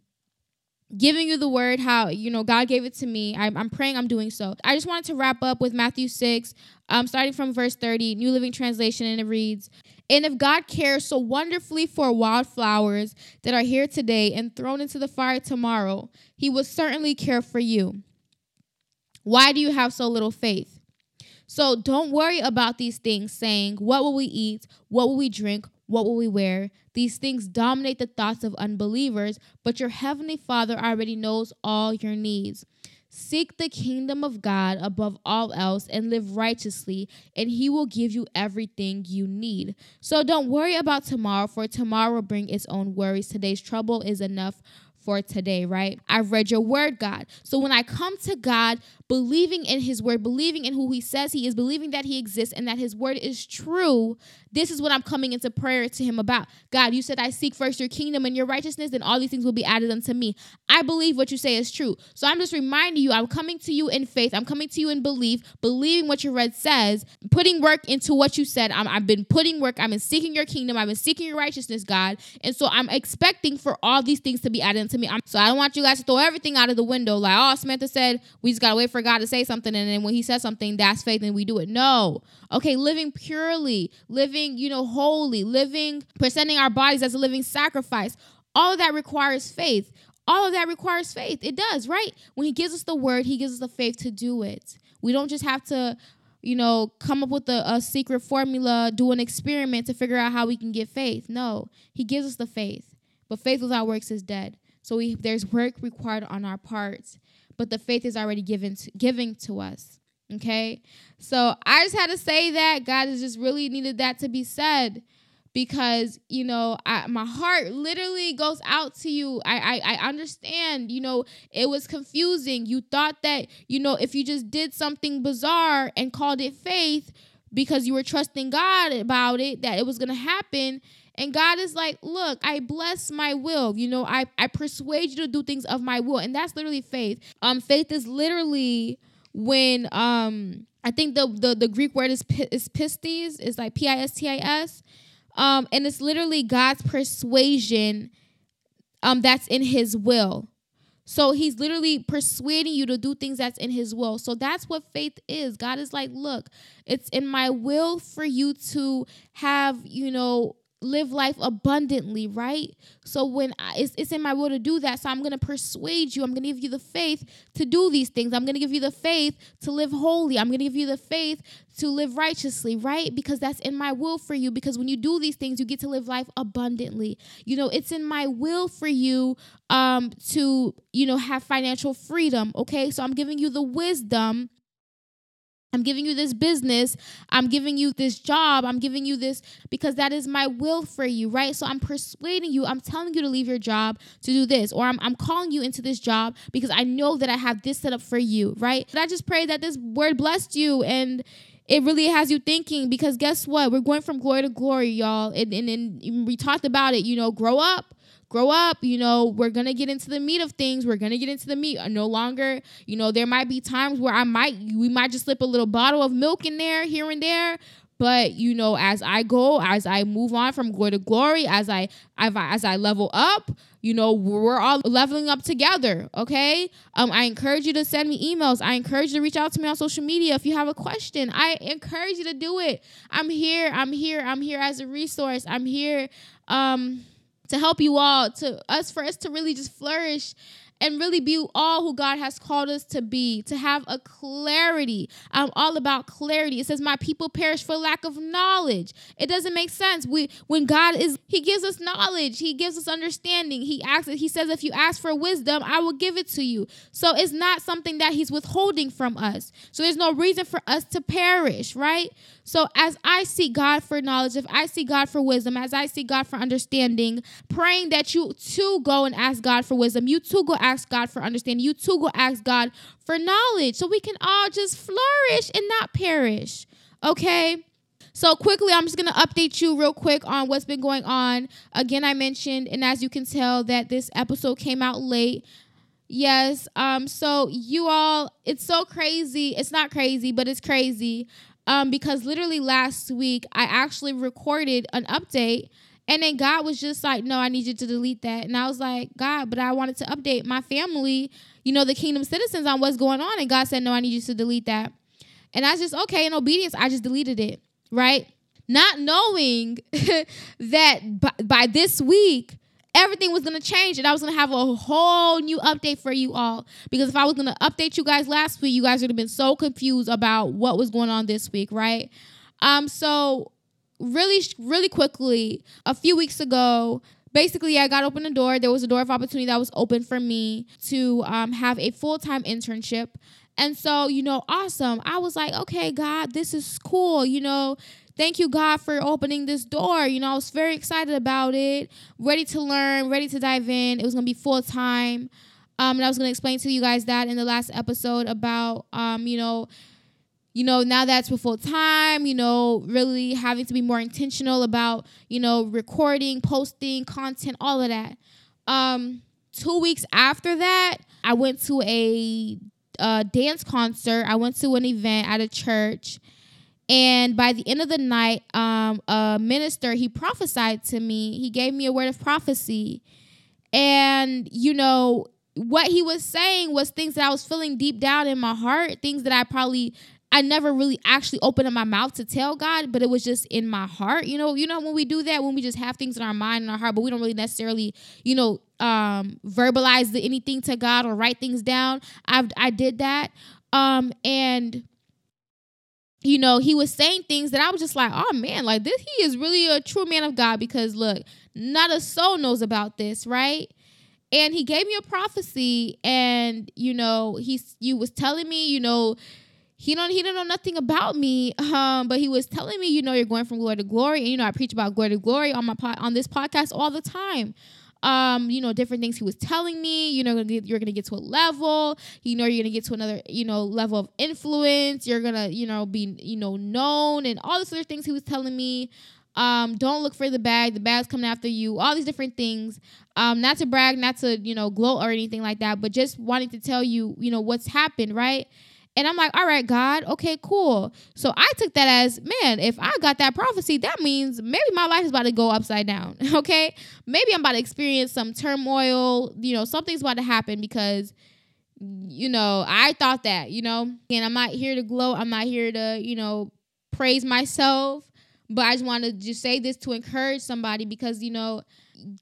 giving you the word how you know god gave it to me. I'm, I'm praying i'm doing so. I just wanted to wrap up with matthew 6 um, starting from verse 30 new living translation and it reads and if god cares so wonderfully for wildflowers that are here today and thrown into the fire tomorrow he will certainly care for you. Why do you have so little faith? So don't worry about these things saying what will we eat? What will we drink what will we wear? These things dominate the thoughts of unbelievers, but your heavenly Father already knows all your needs. Seek the kingdom of God above all else and live righteously, and He will give you everything you need. So don't worry about tomorrow, for tomorrow will bring its own worries. Today's trouble is enough for today, right? I've read your word, God. So when I come to God, believing in his word, believing in who he says he is, believing that he exists and that his word is true, this is what I'm coming into prayer to him about. God, you said I seek first your kingdom and your righteousness, and all these things will be added unto me. I believe what you say is true. So I'm just reminding you, I'm coming to you in faith. I'm coming to you in belief, believing what your word says, putting work into what you said. i have been putting work. I've been seeking your kingdom. I've been seeking your righteousness, God. And so I'm expecting for all these things to be added unto me. I'm, so I don't want you guys to throw everything out of the window. Like, oh, Samantha said we just gotta wait for God to say something, and then when He says something, that's faith, and we do it. No, okay, living purely, living, you know, holy, living, presenting our bodies as a living sacrifice. All of that requires faith. All of that requires faith. It does, right? When He gives us the word, He gives us the faith to do it. We don't just have to you know, come up with a, a, secret formula, do an experiment to figure out how we can get faith. No, he gives us the faith. But faith without works is dead. So we, there's work required on our parts, but the faith is already given to, giving to us. Okay, so I just had to say that God has just really needed that to be said because you know I, my heart literally goes out to you. I, I i understand you know it was confusing. You thought that you know if you just did something bizarre and called it faith because you were trusting god about it that it was going to happen and God is like, look, I bless my will. You know, I, I persuade you to do things of my will. And that's literally faith. Um, faith is literally when um I think the the, the Greek word is is pistis, is like P-I-S-T-I-S. Um, and it's literally God's persuasion um that's in his will. So he's literally persuading you to do things that's in his will. So that's what faith is. God is like, look, it's in my will for you to have, you know, live life abundantly, right? So when I, it's, it's in my will to do that, so I'm going to persuade you. I'm going to give you the faith to do these things. I'm going to give you the faith to live holy. I'm going to give you the faith to live righteously, right? Because that's in my will for you. Because when you do these things, you get to live life abundantly. You know, it's in my will for you um to, you know, have financial freedom, okay? So I'm giving you the wisdom I'm giving you this business. I'm giving you this job. I'm giving you this because that is my will for you, right? So I'm persuading you. I'm telling you to leave your job to do this, or I'm, I'm calling you into this job because I know that I have this set up for you, right? But I just pray that this word blessed you and it really has you thinking because guess what? We're going from glory to glory, y'all. And, and, and we talked about it, you know, grow up grow up you know we're gonna get into the meat of things we're gonna get into the meat. No longer you know there might be times where i might we might just slip a little bottle of milk in there here and there but you know as i go as i move on from glory to glory as i as i level up you know we're all leveling up together okay? Um i encourage you to send me emails. I encourage you to reach out to me on social media if you have a question. I encourage you to do it. I'm here i'm here i'm here as a resource. I'm here um to help you all to us for us to really just flourish and really be all who God has called us to be, to have a clarity. I'm all about clarity. It says, My people perish for lack of knowledge. It doesn't make sense. We when God is He gives us knowledge, He gives us understanding. He asks He says, if you ask for wisdom, I will give it to you. So it's not something that He's withholding from us. So there's no reason for us to perish, right? So as I seek God for knowledge, if I seek God for wisdom, as I seek God for understanding, praying that you too go and ask God for wisdom, you too go ask God for understanding, you too go ask God for knowledge so we can all just flourish and not perish. Okay? So quickly, I'm just gonna update you real quick on what's been going on. Again, I mentioned, and as you can tell, that this episode came out late. Yes. Um. So you all, it's so crazy. It's not crazy, but it's crazy um, because literally last week I actually recorded an update and then God was just like, no, I need you to delete that. And I was like, God, but I wanted to update my family, you know, the kingdom citizens on what's going on. And God said, no, I need you to delete that. And I was just, okay, in obedience, I just deleted it, right? Not knowing that by, by this week, everything was going to change and I was going to have a whole new update for you all. Because if I was going to update you guys last week, you guys would have been so confused about what was going on this week, right? Um, so really, really quickly, a few weeks ago, basically I got open the door. There was a door of opportunity that was open for me to um, have a full time internship. And so, you know, awesome. I was like, okay, God, this is cool. You know, thank you, God, for opening this door. You know, I was very excited about it, ready to learn, ready to dive in. It was going to be full time. Um, and I was going to explain to you guys that in the last episode about, um, you know, you know, now that's for full time, you know, really having to be more intentional about, you know, recording, posting content, all of that. Um, two weeks after that, I went to a, a dance concert. I went to an event at a church and by the end of the night, um, a minister he prophesied to me. He gave me a word of prophecy, and you know what he was saying was things that I was feeling deep down in my heart, things that I probably I never really actually opened up my mouth to tell God, but it was just in my heart. You know, you know when we do that, when we just have things in our mind and our heart, but we don't really necessarily, you know, um, verbalize the, anything to God or write things down. I I did that, um, and you know, he was saying things that I was just like, oh man, like this, he is really a true man of God because look, not a soul knows about this, right? And he gave me a prophecy, and you know, he's you was telling me, you know, he don't he don't know nothing about me, um, but he was telling me, you know, you're going from glory to glory, and you know, I preach about glory to glory on my pod, on this podcast all the time um, you know, different things he was telling me. You know, you're gonna get to a level. You know, you're gonna get to another, you know, level of influence. You're gonna, you know, be, you know, known and all these other things he was telling me. Um, don't look for the bag. The bag's coming after you. All these different things. Um, not to brag, not to you know gloat or anything like that, but just wanting to tell you, you know, what's happened, right? And I'm like, all right, God, okay, cool. So I took that as, man, if I got that prophecy, that means maybe my life is about to go upside down. Okay. Maybe I'm about to experience some turmoil. You know, something's about to happen because, you know, I thought that, you know, and I'm not here to gloat. I'm not here to, you know, praise myself. But I just want to just say this to encourage somebody because, you know,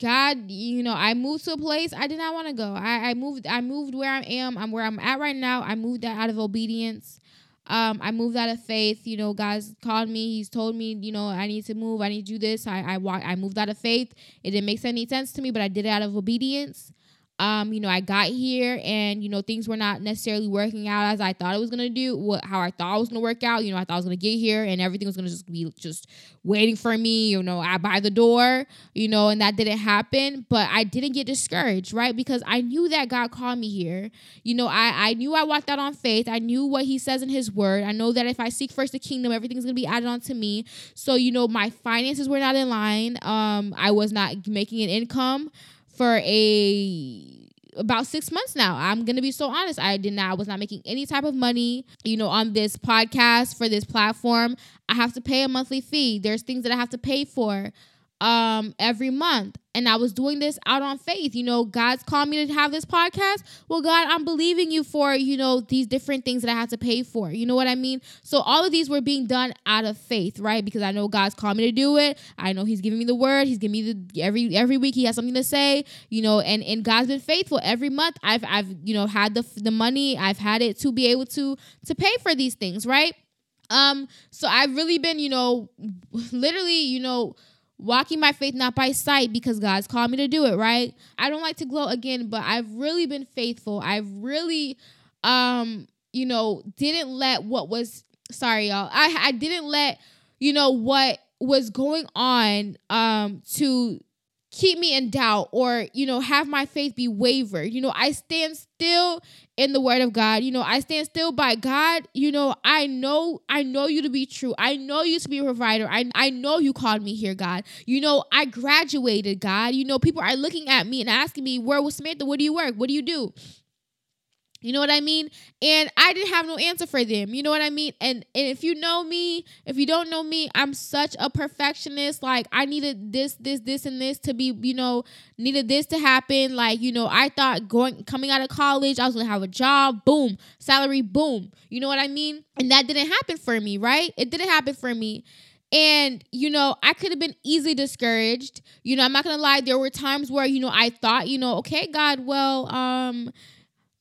God, you know, I moved to a place I did not want to go. I, I moved, I moved where I am. I'm where I'm at right now. I moved that out of obedience. Um, I moved out of faith. You know, God's called me. He's told me, you know, I need to move. I need to do this. I I I moved out of faith. It didn't make any sense to me, but I did it out of obedience. Um, you know, I got here and, you know, things were not necessarily working out as I thought it was to do, what, how I thought it was to work out. You know, I thought I was to get here and everything was to just be just waiting for me, you know, I by the door, you know, and that didn't happen. But I didn't get discouraged, right? Because I knew that God called me here. You know, I, I knew I walked out on faith. I knew what he says in his word. I know that if I seek first the kingdom, everything's to be added on to me. So, you know, my finances were not in line. Um, I was not making an income for a about six months now. I'm gonna be so honest. I did not I was not making any type of money, you know, on this podcast for this platform. I have to pay a monthly fee. There's things that I have to pay for um every month and I was doing this out on faith. You know, God's called me to have this podcast. Well, God, I'm believing you for, you know, these different things that I have to pay for. You know what I mean? So all of these were being done out of faith, right? Because I know God's called me to do it. I know he's giving me the word. He's giving me the every every week he has something to say, you know, and and God's been faithful. Every month I've I've, you know, had the the money. I've had it to be able to to pay for these things, right? Um so I've really been, you know, literally, you know, walking by faith, not by sight, because God's called me to do it, right? I don't like to gloat again, but I've really been faithful. I've really, um, you know, didn't let what was sorry, y'all. I I didn't let, you know, what was going on um to keep me in doubt or you know have my faith be wavered. You know i stand still in the word of god. You know i stand still by god. You know i know i know you to be true. I know you to be a provider. I, I know you called me here god. You know i graduated god. You know people are looking at me and asking me where was samantha? What do you work? What do you do you know what I mean? And I didn't have no answer for them. You know what I mean? And and if you know me, if you don't know me, I'm such a perfectionist. Like I needed this, this, this, and this to be, you know, needed this to happen. Like, you know, I thought going coming out of college, I was gonna have a job, boom, salary, boom. You know what I mean? And that didn't happen for me, right? It didn't happen for me. And, you know, I could have been easily discouraged. You know, I'm not gonna lie, there were times where, you know, I thought, you know, okay, God, well, um,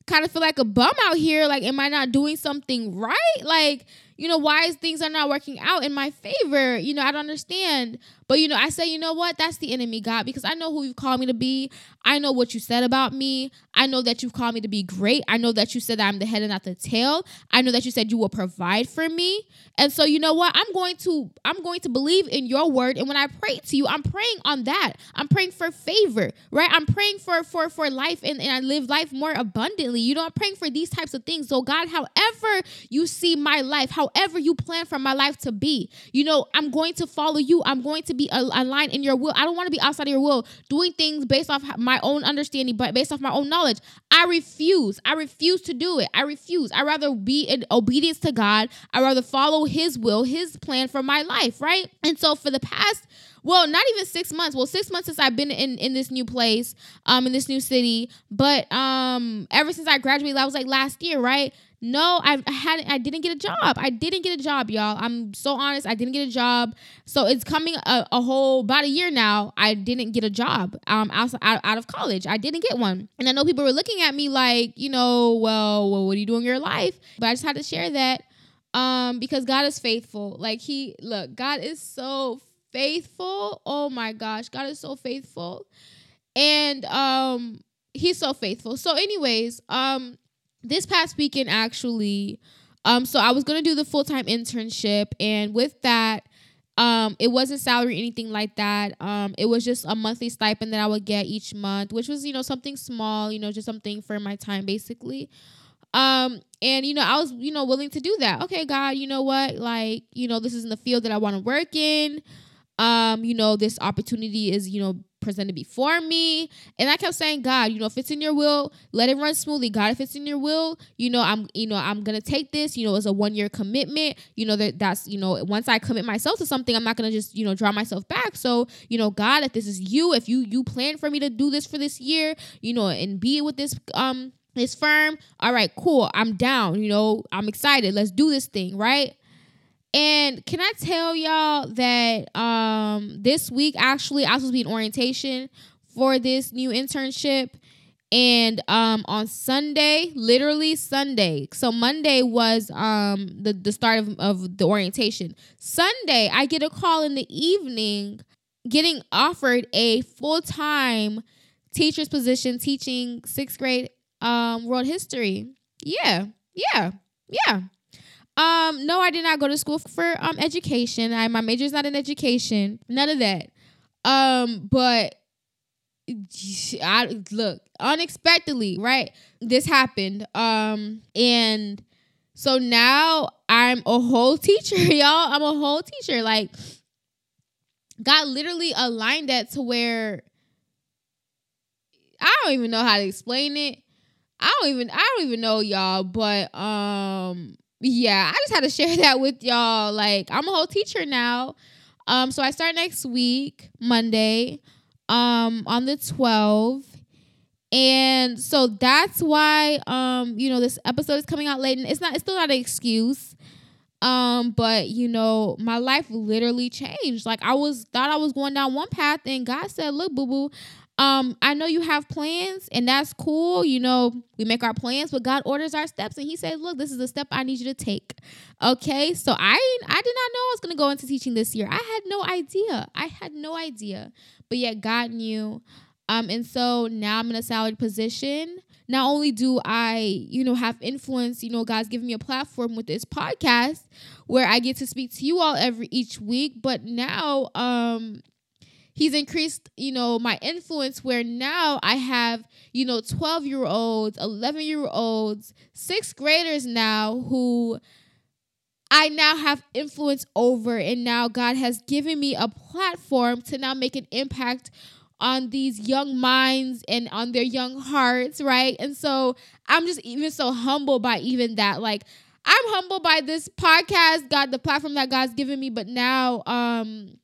kind of feel like a bum out here. Like, am I not doing something right? Like, you know, why is things are not working out in my favor? You know, I don't understand. But you know, I say, you know what? That's the enemy, God, because I know who you've called me to be. I know what you said about me. I know that you've called me to be great. I know that you said that I'm the head and not the tail. I know that you said you will provide for me. And so, you know what? I'm going to I'm going to believe in your word. And when I pray to you, I'm praying on that. I'm praying for favor, right? I'm praying for for for life and, and I live life more abundantly. You know, I'm praying for these types of things. So, God, however you see my life, however you plan for my life to be, you know, I'm going to follow you. I'm going to be aligned in your will. I don't want to be outside of your will, doing things based off my own understanding, but based off my own knowledge. I refuse. I refuse to do it. I refuse. I rather be in obedience to God. I rather follow His will, His plan for my life, right? And so for the past well not even six months well six months since i've been in in this new place um in this new city but um ever since i graduated i was like last year right no, I had I didn't get a job. I didn't get a job, y'all. I'm so honest. I didn't get a job. So it's coming a, a whole about a year now. I didn't get a job. Um, out, out of college, I didn't get one. And I know people were looking at me like, you know, well, well, what are you doing in your life? But I just had to share that, um, because God is faithful. Like He look, God is so faithful. Oh my gosh, God is so faithful, and um, He's so faithful. So, anyways, um this past weekend actually um so i was gonna do the full-time internship and with that um it wasn't salary anything like that. Um it was just a monthly stipend that i would get each month which was you know something small you know just something for my time basically. Um and you know i was you know willing to do that. Okay god you know what? Like you know this is in the field that i want to work in. Um you know this opportunity is you know presented before me. And I kept saying, God, you know, if it's in your will, let it run smoothly. God, if it's in your will, you know, I'm, you know, I'm gonna take this. You know, it's a one year commitment. You know that that's, you know, once I commit myself to something, I'm not gonna just, you know, draw myself back. So, you know, God, if this is you, if you you plan for me to do this for this year, you know, and be with this um this firm, all right, cool. I'm down. You know, I'm excited. Let's do this thing, right? And can I tell y'all that um this week actually I was supposed to be in orientation for this new internship. And um on Sunday, literally Sunday. So Monday was um the, the start of, of the orientation. Sunday, I get a call in the evening getting offered a full-time teacher's position teaching sixth grade um, world history. Yeah, yeah, yeah. Um, no, I did not go to school for um education. I my major is not in education. None of that. Um, but I look unexpectedly, right? This happened. Um, and so now I'm a whole teacher, y'all. I'm a whole teacher. Like God literally aligned that to where I don't even know how to explain it. I don't even I don't even know y'all, but um yeah, I just had to share that with y'all. Like I'm a whole teacher now. Um so I start next week, Monday, um on the 12th. And so that's why um you know this episode is coming out late and it's not it's still not an excuse. Um, but you know, my life literally changed. Like I was thought I was going down one path, and God said, "Look, boo boo, um, I know you have plans, and that's cool. You know, we make our plans, but God orders our steps, and He says, "Look, this is a step I need you to take." Okay, so I I did not know I was gonna go into teaching this year. I had no idea. I had no idea, but yet God knew. Um, and so now I'm in a salaried position not only do I, you know, have influence, you know, God's given me a platform with this podcast where I get to speak to you all every each week, but now um he's increased, you know, my influence where now I have, you know, 12 year olds, 11 year olds, sixth graders now who I now have influence over, and now God has given me a platform to now make an impact on these young minds and on their young hearts, right? And so I'm just even so humbled by even that. Like I'm humbled by this podcast, God, the platform that God's given me, but now um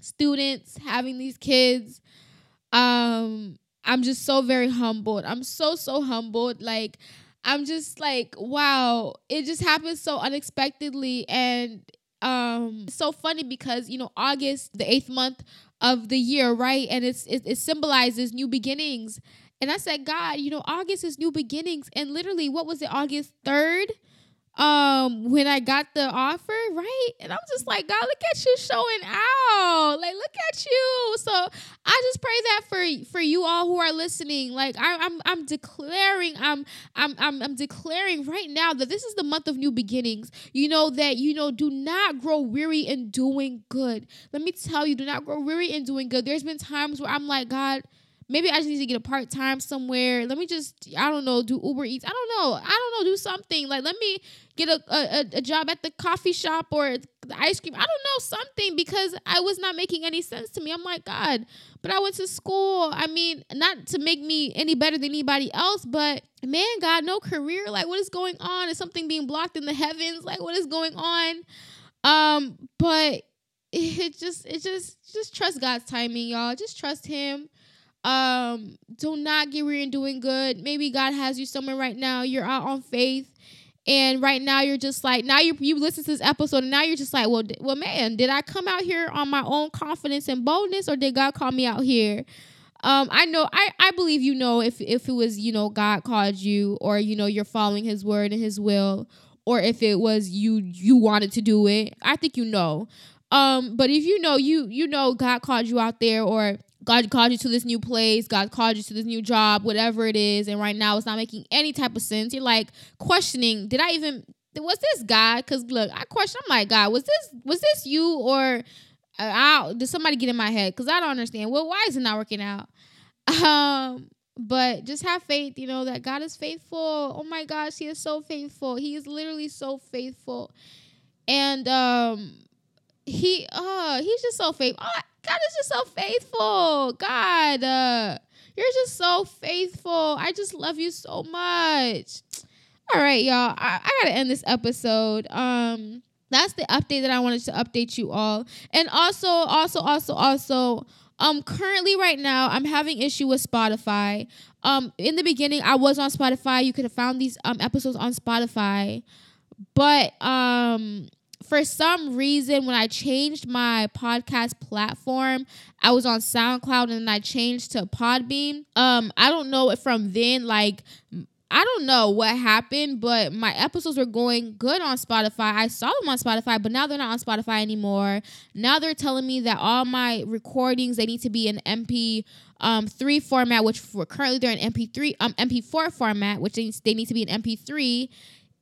students having these kids um I'm just so very humbled. I'm so so humbled like I'm just like wow, it just happened so unexpectedly and um so funny because you know August the 8th month of the year, right? And it's it, it symbolizes new beginnings. And I said, God, you know, August is new beginnings. And literally, what was it, August 3rd? Um, when I got the offer, right? And I'm just like, God, look at you showing out. Like, look at you. So I just pray that for for you all who are listening. Like, I, I'm I'm declaring, I'm I'm I'm I'm declaring right now that this is the month of new beginnings. You know that you know, do not grow weary in doing good. Let me tell you, do not grow weary in doing good. There's been times where I'm like, God maybe I just need to get a part time somewhere. Let me just, I don't know, do Uber Eats. I don't know. I don't know, do something. Like, let me get a, a, a job at the coffee shop or the ice cream. I don't know, something because I was not making any sense to me. I'm like, God, but I went to school. I mean, not to make me any better than anybody else, but man, God, no career. Like, what is going on? Is something being blocked in the heavens? Like, what is going on? Um, but it just, it just, just trust God's timing, y'all. Just trust Him um, do not get weary in doing good. Maybe God has you somewhere right now. You're out on faith. And right now you're just like now you you listen to this episode and now you're just like well well man did I come out here on my own confidence and boldness or did God call me out here um I know I I believe you know if if it was you know God called you or you know you're following his word and his will or if it was you you wanted to do it I think you know um but if you know you you know God called you out there or God called you to this new place, God called you to this new job, whatever it is, and right now it's not making any type of sense. You're like questioning, did I even was this God? Because look, I question. I'm like, God, was this was this you or uh, did somebody get in my head? Because I don't understand. Well, why is it not working out? Um, but just have faith, you know, that God is faithful. Oh my gosh, He is so faithful. He is literally so faithful, and um, he uh he's just so faithful. Oh, God is just so faithful. God, uh, you're just so faithful. I just love you so much. All right, y'all. I, I gotta end this episode. Um, that's the update that I wanted to update you all. And also, also, also, also, um, currently right now I'm having issue with Spotify. Um, in the beginning I was on Spotify. You could have found these um episodes on Spotify, but um for some reason when I changed my podcast platform, I was on SoundCloud and then I changed to Podbean. Um, I don't know if from then like I don't know what happened, but my episodes were going good on Spotify. I saw them on Spotify, but now they're not on Spotify anymore. Now they're telling me that all my recordings they need to be in MP um, three format, which for currently they're in MP3 um MP4 format, which they, they need to be in MP3.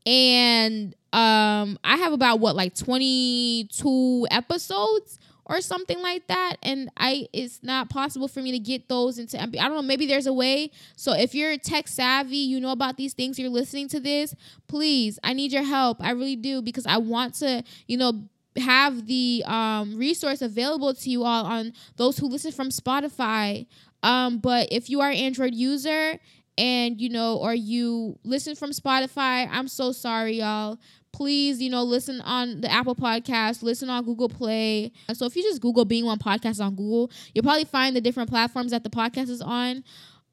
And um, I have about what like 22 episodes or something like that and i it's not possible for me to get those into i don't know maybe there's a way. So if you're tech savvy you know about these things you're listening to this please i need your help. I really do because i want to you know have the um, resource available to you all on those who listen from spotify. Um, but if you are an android user and you know or you listen from spotify i'm so sorry y'all please, you know, listen on the Apple Podcast, listen on Google Play. So if you just Google Being One Podcast on Google, you'll probably find the different platforms that the podcast is on.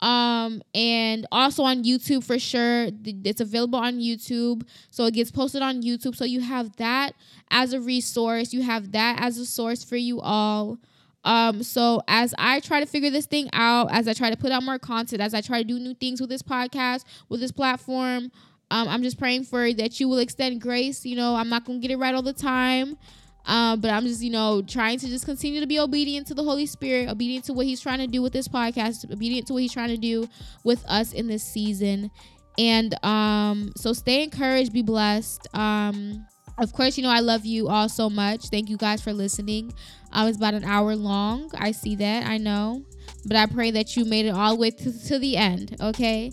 Um, and also on YouTube for sure. It's available on YouTube. So it gets posted on YouTube. So you have that as a resource. You have that as a source for you all. Um, so as I try to figure this thing out, as I try to put out more content, as I try to do new things with this podcast, with this platform, um, I'm just praying for that you will extend grace. You know, I'm not gonna get it right all the time. Um, but I'm just, you know, trying to just continue to be obedient to the Holy Spirit, obedient to what He's trying to do with this podcast, obedient to what He's trying to do with us in this season. And um, so stay encouraged, be blessed. Um, of course, you know, I love you all so much. Thank you guys for listening. Um, it's about an hour long. I see that, I know. But I pray that you made it all the way to, to the end, okay?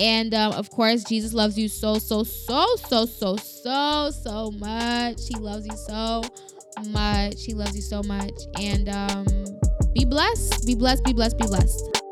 And um, of course, Jesus loves you so, so, so, so, so, so, so much. He loves you so much. He loves you so much. And um, be blessed. Be blessed. Be blessed. Be blessed.